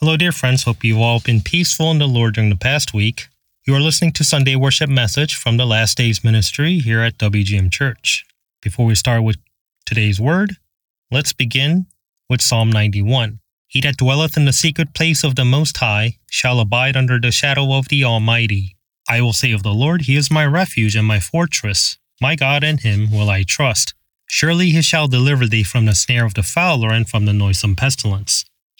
Hello, dear friends. Hope you've all been peaceful in the Lord during the past week. You are listening to Sunday worship message from the Last Days Ministry here at WGM Church. Before we start with today's word, let's begin with Psalm 91. He that dwelleth in the secret place of the Most High shall abide under the shadow of the Almighty. I will say of the Lord, He is my refuge and my fortress. My God, in Him will I trust. Surely He shall deliver thee from the snare of the fowler and from the noisome pestilence.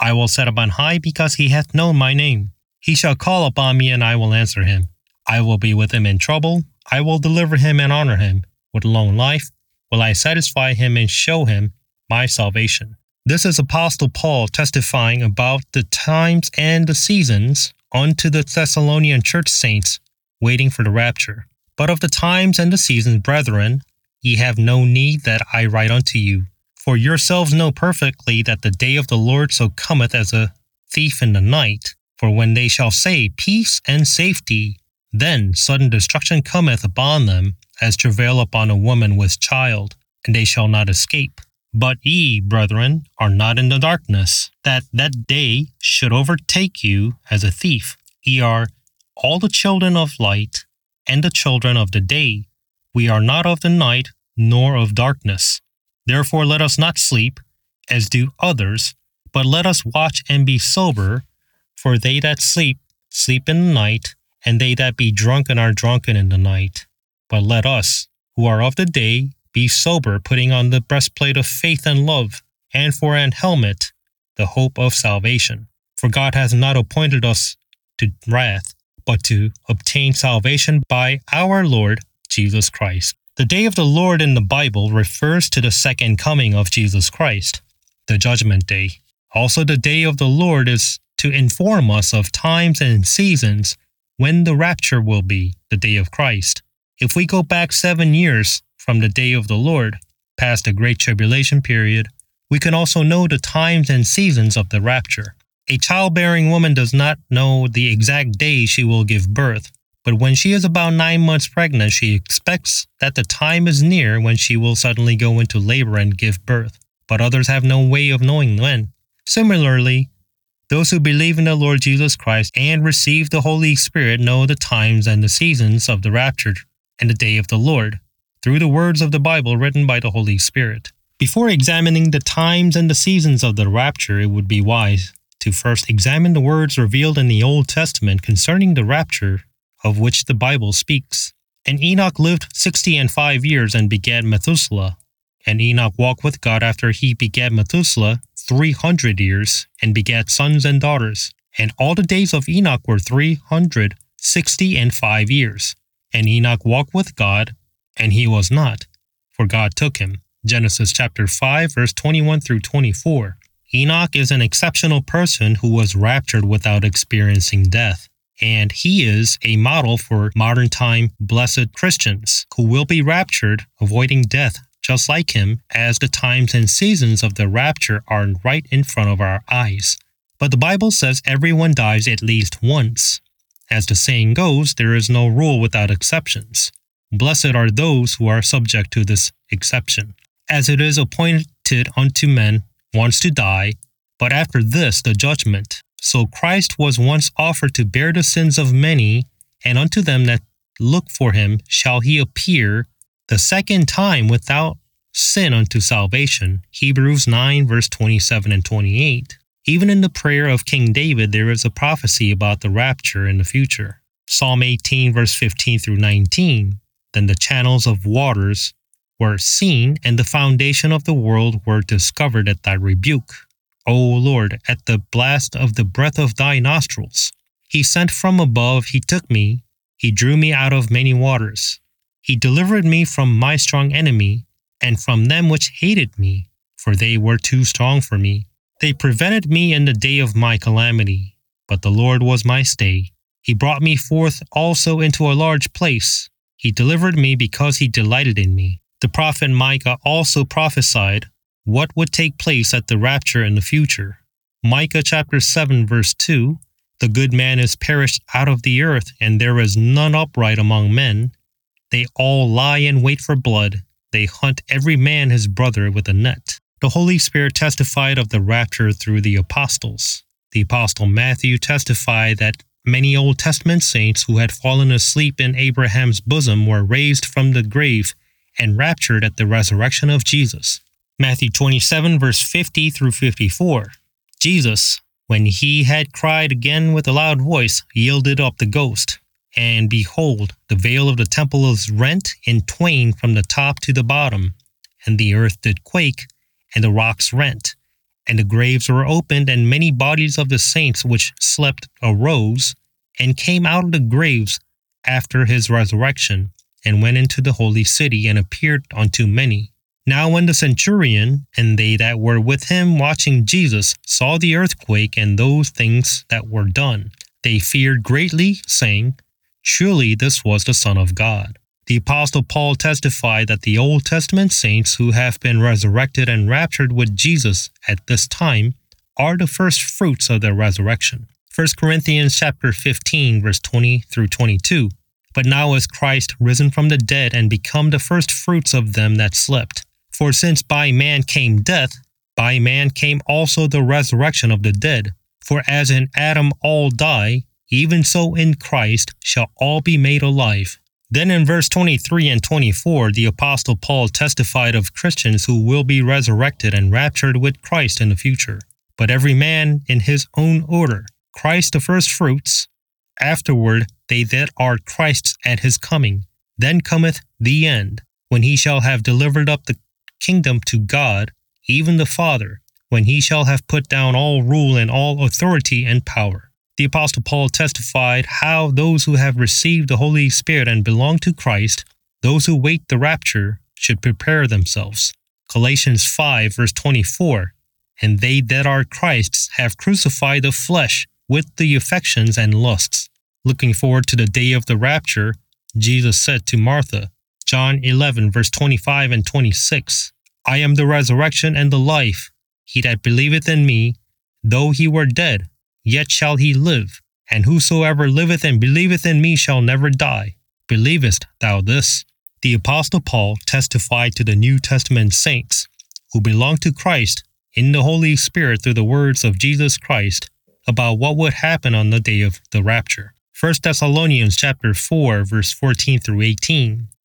I will set him on high because he hath known my name. He shall call upon me, and I will answer him. I will be with him in trouble. I will deliver him and honor him. With long life will I satisfy him and show him my salvation. This is Apostle Paul testifying about the times and the seasons unto the Thessalonian church saints waiting for the rapture. But of the times and the seasons, brethren, ye have no need that I write unto you. For yourselves know perfectly that the day of the Lord so cometh as a thief in the night. For when they shall say peace and safety, then sudden destruction cometh upon them, as travail upon a woman with child, and they shall not escape. But ye, brethren, are not in the darkness, that that day should overtake you as a thief. Ye are all the children of light and the children of the day. We are not of the night nor of darkness. Therefore let us not sleep, as do others, but let us watch and be sober, for they that sleep, sleep in the night, and they that be drunken are drunken in the night. But let us, who are of the day, be sober, putting on the breastplate of faith and love, and for an helmet, the hope of salvation. For God hath not appointed us to wrath, but to obtain salvation by our Lord Jesus Christ. The day of the Lord in the Bible refers to the second coming of Jesus Christ, the judgment day. Also, the day of the Lord is to inform us of times and seasons when the rapture will be, the day of Christ. If we go back seven years from the day of the Lord, past the Great Tribulation period, we can also know the times and seasons of the rapture. A childbearing woman does not know the exact day she will give birth, but when she is about nine months pregnant, she expects that the time is near when she will suddenly go into labor and give birth, but others have no way of knowing when. Similarly, those who believe in the Lord Jesus Christ and receive the Holy Spirit know the times and the seasons of the rapture and the day of the Lord through the words of the Bible written by the Holy Spirit. Before examining the times and the seasons of the rapture, it would be wise to first examine the words revealed in the Old Testament concerning the rapture of which the Bible speaks. And Enoch lived sixty and five years and begat Methuselah. And Enoch walked with God after he begat Methuselah three hundred years, and begat sons and daughters. And all the days of Enoch were three hundred sixty and five years. And Enoch walked with God, and he was not, for God took him. Genesis chapter 5, verse 21 through 24. Enoch is an exceptional person who was raptured without experiencing death. And he is a model for modern time blessed Christians who will be raptured, avoiding death just like him, as the times and seasons of the rapture are right in front of our eyes. But the Bible says everyone dies at least once. As the saying goes, there is no rule without exceptions. Blessed are those who are subject to this exception. As it is appointed unto men once to die, but after this the judgment. So Christ was once offered to bear the sins of many, and unto them that look for him shall he appear the second time without sin unto salvation. Hebrews 9, verse 27 and 28. Even in the prayer of King David, there is a prophecy about the rapture in the future. Psalm 18, verse 15 through 19 Then the channels of waters were seen, and the foundation of the world were discovered at thy rebuke. O Lord, at the blast of the breath of thy nostrils. He sent from above, he took me, he drew me out of many waters. He delivered me from my strong enemy, and from them which hated me, for they were too strong for me. They prevented me in the day of my calamity, but the Lord was my stay. He brought me forth also into a large place. He delivered me because he delighted in me. The prophet Micah also prophesied what would take place at the rapture in the future. Micah chapter 7 verse 2 The good man is perished out of the earth, and there is none upright among men. They all lie in wait for blood. They hunt every man his brother with a net. The Holy Spirit testified of the rapture through the apostles. The apostle Matthew testified that many Old Testament saints who had fallen asleep in Abraham's bosom were raised from the grave and raptured at the resurrection of Jesus. Matthew 27, verse 50 through 54. Jesus, when he had cried again with a loud voice, yielded up the ghost. And behold, the veil of the temple was rent in twain from the top to the bottom, and the earth did quake, and the rocks rent, and the graves were opened, and many bodies of the saints which slept arose, and came out of the graves after his resurrection, and went into the holy city, and appeared unto many. Now, when the centurion and they that were with him watching Jesus saw the earthquake and those things that were done, they feared greatly, saying, Surely this was the Son of God. The Apostle Paul testified that the Old Testament saints who have been resurrected and raptured with Jesus at this time are the first fruits of their resurrection. 1 Corinthians chapter 15 verse 20 through 22. But now is Christ risen from the dead and become the first fruits of them that slept. For since by man came death, by man came also the resurrection of the dead. For as in Adam all die, even so in Christ shall all be made alive, then in verse 23 and 24, the Apostle Paul testified of Christians who will be resurrected and raptured with Christ in the future. But every man in his own order Christ the first fruits, afterward they that are Christ's at his coming. Then cometh the end, when he shall have delivered up the kingdom to God, even the Father, when he shall have put down all rule and all authority and power. The Apostle Paul testified how those who have received the Holy Spirit and belong to Christ, those who wait the rapture, should prepare themselves. Galatians 5, verse 24 And they that are Christ's have crucified the flesh with the affections and lusts. Looking forward to the day of the rapture, Jesus said to Martha, John 11, verse 25 and 26, I am the resurrection and the life. He that believeth in me, though he were dead, yet shall he live. And whosoever liveth and believeth in me shall never die. Believest thou this? The Apostle Paul testified to the New Testament saints who belong to Christ in the Holy Spirit through the words of Jesus Christ about what would happen on the day of the rapture. 1 Thessalonians chapter 4 verse 14 through 18.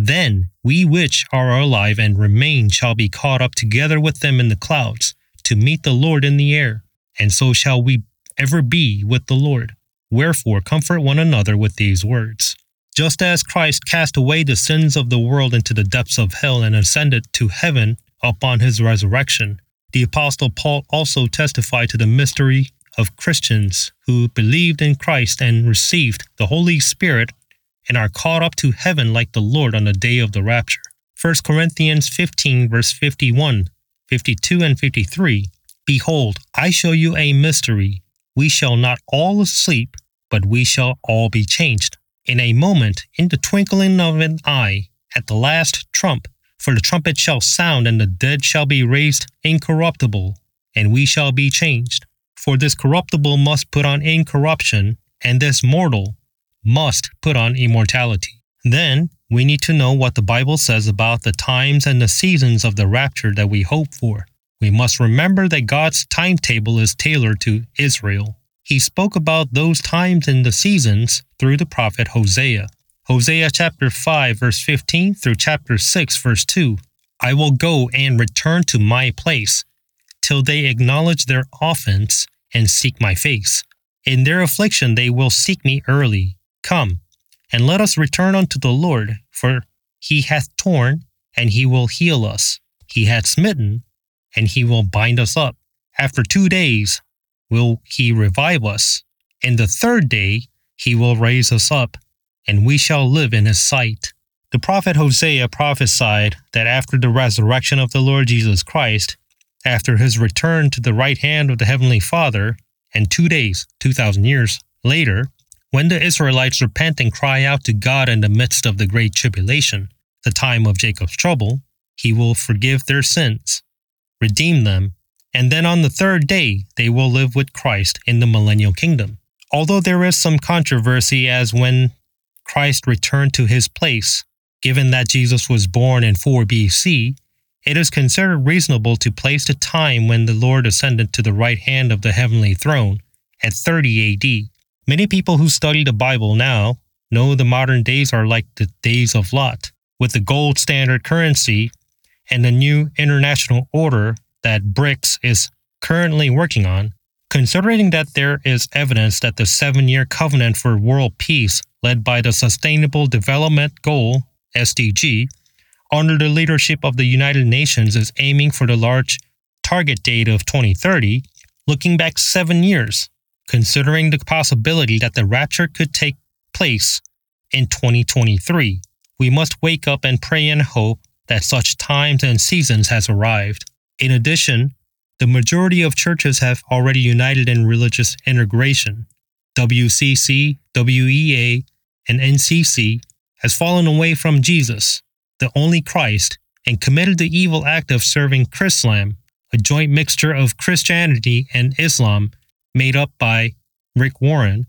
Then we which are alive and remain shall be caught up together with them in the clouds, to meet the Lord in the air, and so shall we ever be with the Lord. Wherefore, comfort one another with these words. Just as Christ cast away the sins of the world into the depths of hell and ascended to heaven upon his resurrection, the Apostle Paul also testified to the mystery of Christians who believed in Christ and received the Holy Spirit and are caught up to heaven like the Lord on the day of the rapture. 1 Corinthians 15, verse 51, 52, and 53 Behold, I show you a mystery we shall not all sleep, but we shall all be changed. In a moment, in the twinkling of an eye, at the last trump, for the trumpet shall sound, and the dead shall be raised incorruptible, and we shall be changed. For this corruptible must put on incorruption, and this mortal must put on immortality. Then we need to know what the Bible says about the times and the seasons of the rapture that we hope for. We must remember that God's timetable is tailored to Israel. He spoke about those times and the seasons through the prophet Hosea. Hosea chapter 5 verse 15 through chapter 6 verse 2. I will go and return to my place till they acknowledge their offense and seek my face. In their affliction they will seek me early. Come, and let us return unto the Lord, for he hath torn, and he will heal us. He hath smitten, and he will bind us up. After two days will he revive us. In the third day he will raise us up, and we shall live in his sight. The prophet Hosea prophesied that after the resurrection of the Lord Jesus Christ, after his return to the right hand of the Heavenly Father, and two days, 2,000 years later, when the Israelites repent and cry out to God in the midst of the great tribulation, the time of Jacob's trouble, he will forgive their sins, redeem them, and then on the third day they will live with Christ in the millennial kingdom. Although there is some controversy as when Christ returned to his place, given that Jesus was born in 4 BC, it is considered reasonable to place the time when the Lord ascended to the right hand of the heavenly throne at 30 AD. Many people who study the Bible now know the modern days are like the days of Lot, with the gold standard currency and the new international order that BRICS is currently working on. Considering that there is evidence that the seven year covenant for world peace, led by the Sustainable Development Goal SDG, under the leadership of the United Nations, is aiming for the large target date of 2030, looking back seven years, considering the possibility that the rapture could take place in 2023. We must wake up and pray and hope that such times and seasons has arrived. In addition, the majority of churches have already united in religious integration. WCC, WEA, and NCC has fallen away from Jesus the only Christ, and committed the evil act of serving Chrislam, a joint mixture of Christianity and Islam made up by Rick Warren,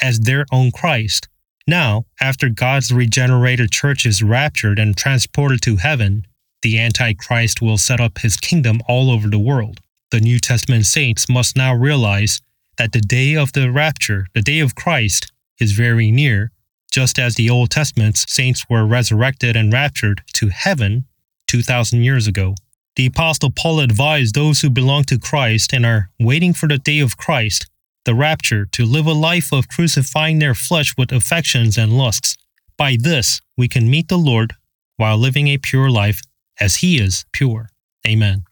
as their own Christ. Now, after God's regenerated church is raptured and transported to heaven, the Antichrist will set up his kingdom all over the world. The New Testament saints must now realize that the day of the rapture, the day of Christ, is very near just as the Old Testament saints were resurrected and raptured to heaven 2,000 years ago. The Apostle Paul advised those who belong to Christ and are waiting for the day of Christ, the rapture, to live a life of crucifying their flesh with affections and lusts. By this, we can meet the Lord while living a pure life as He is pure. Amen.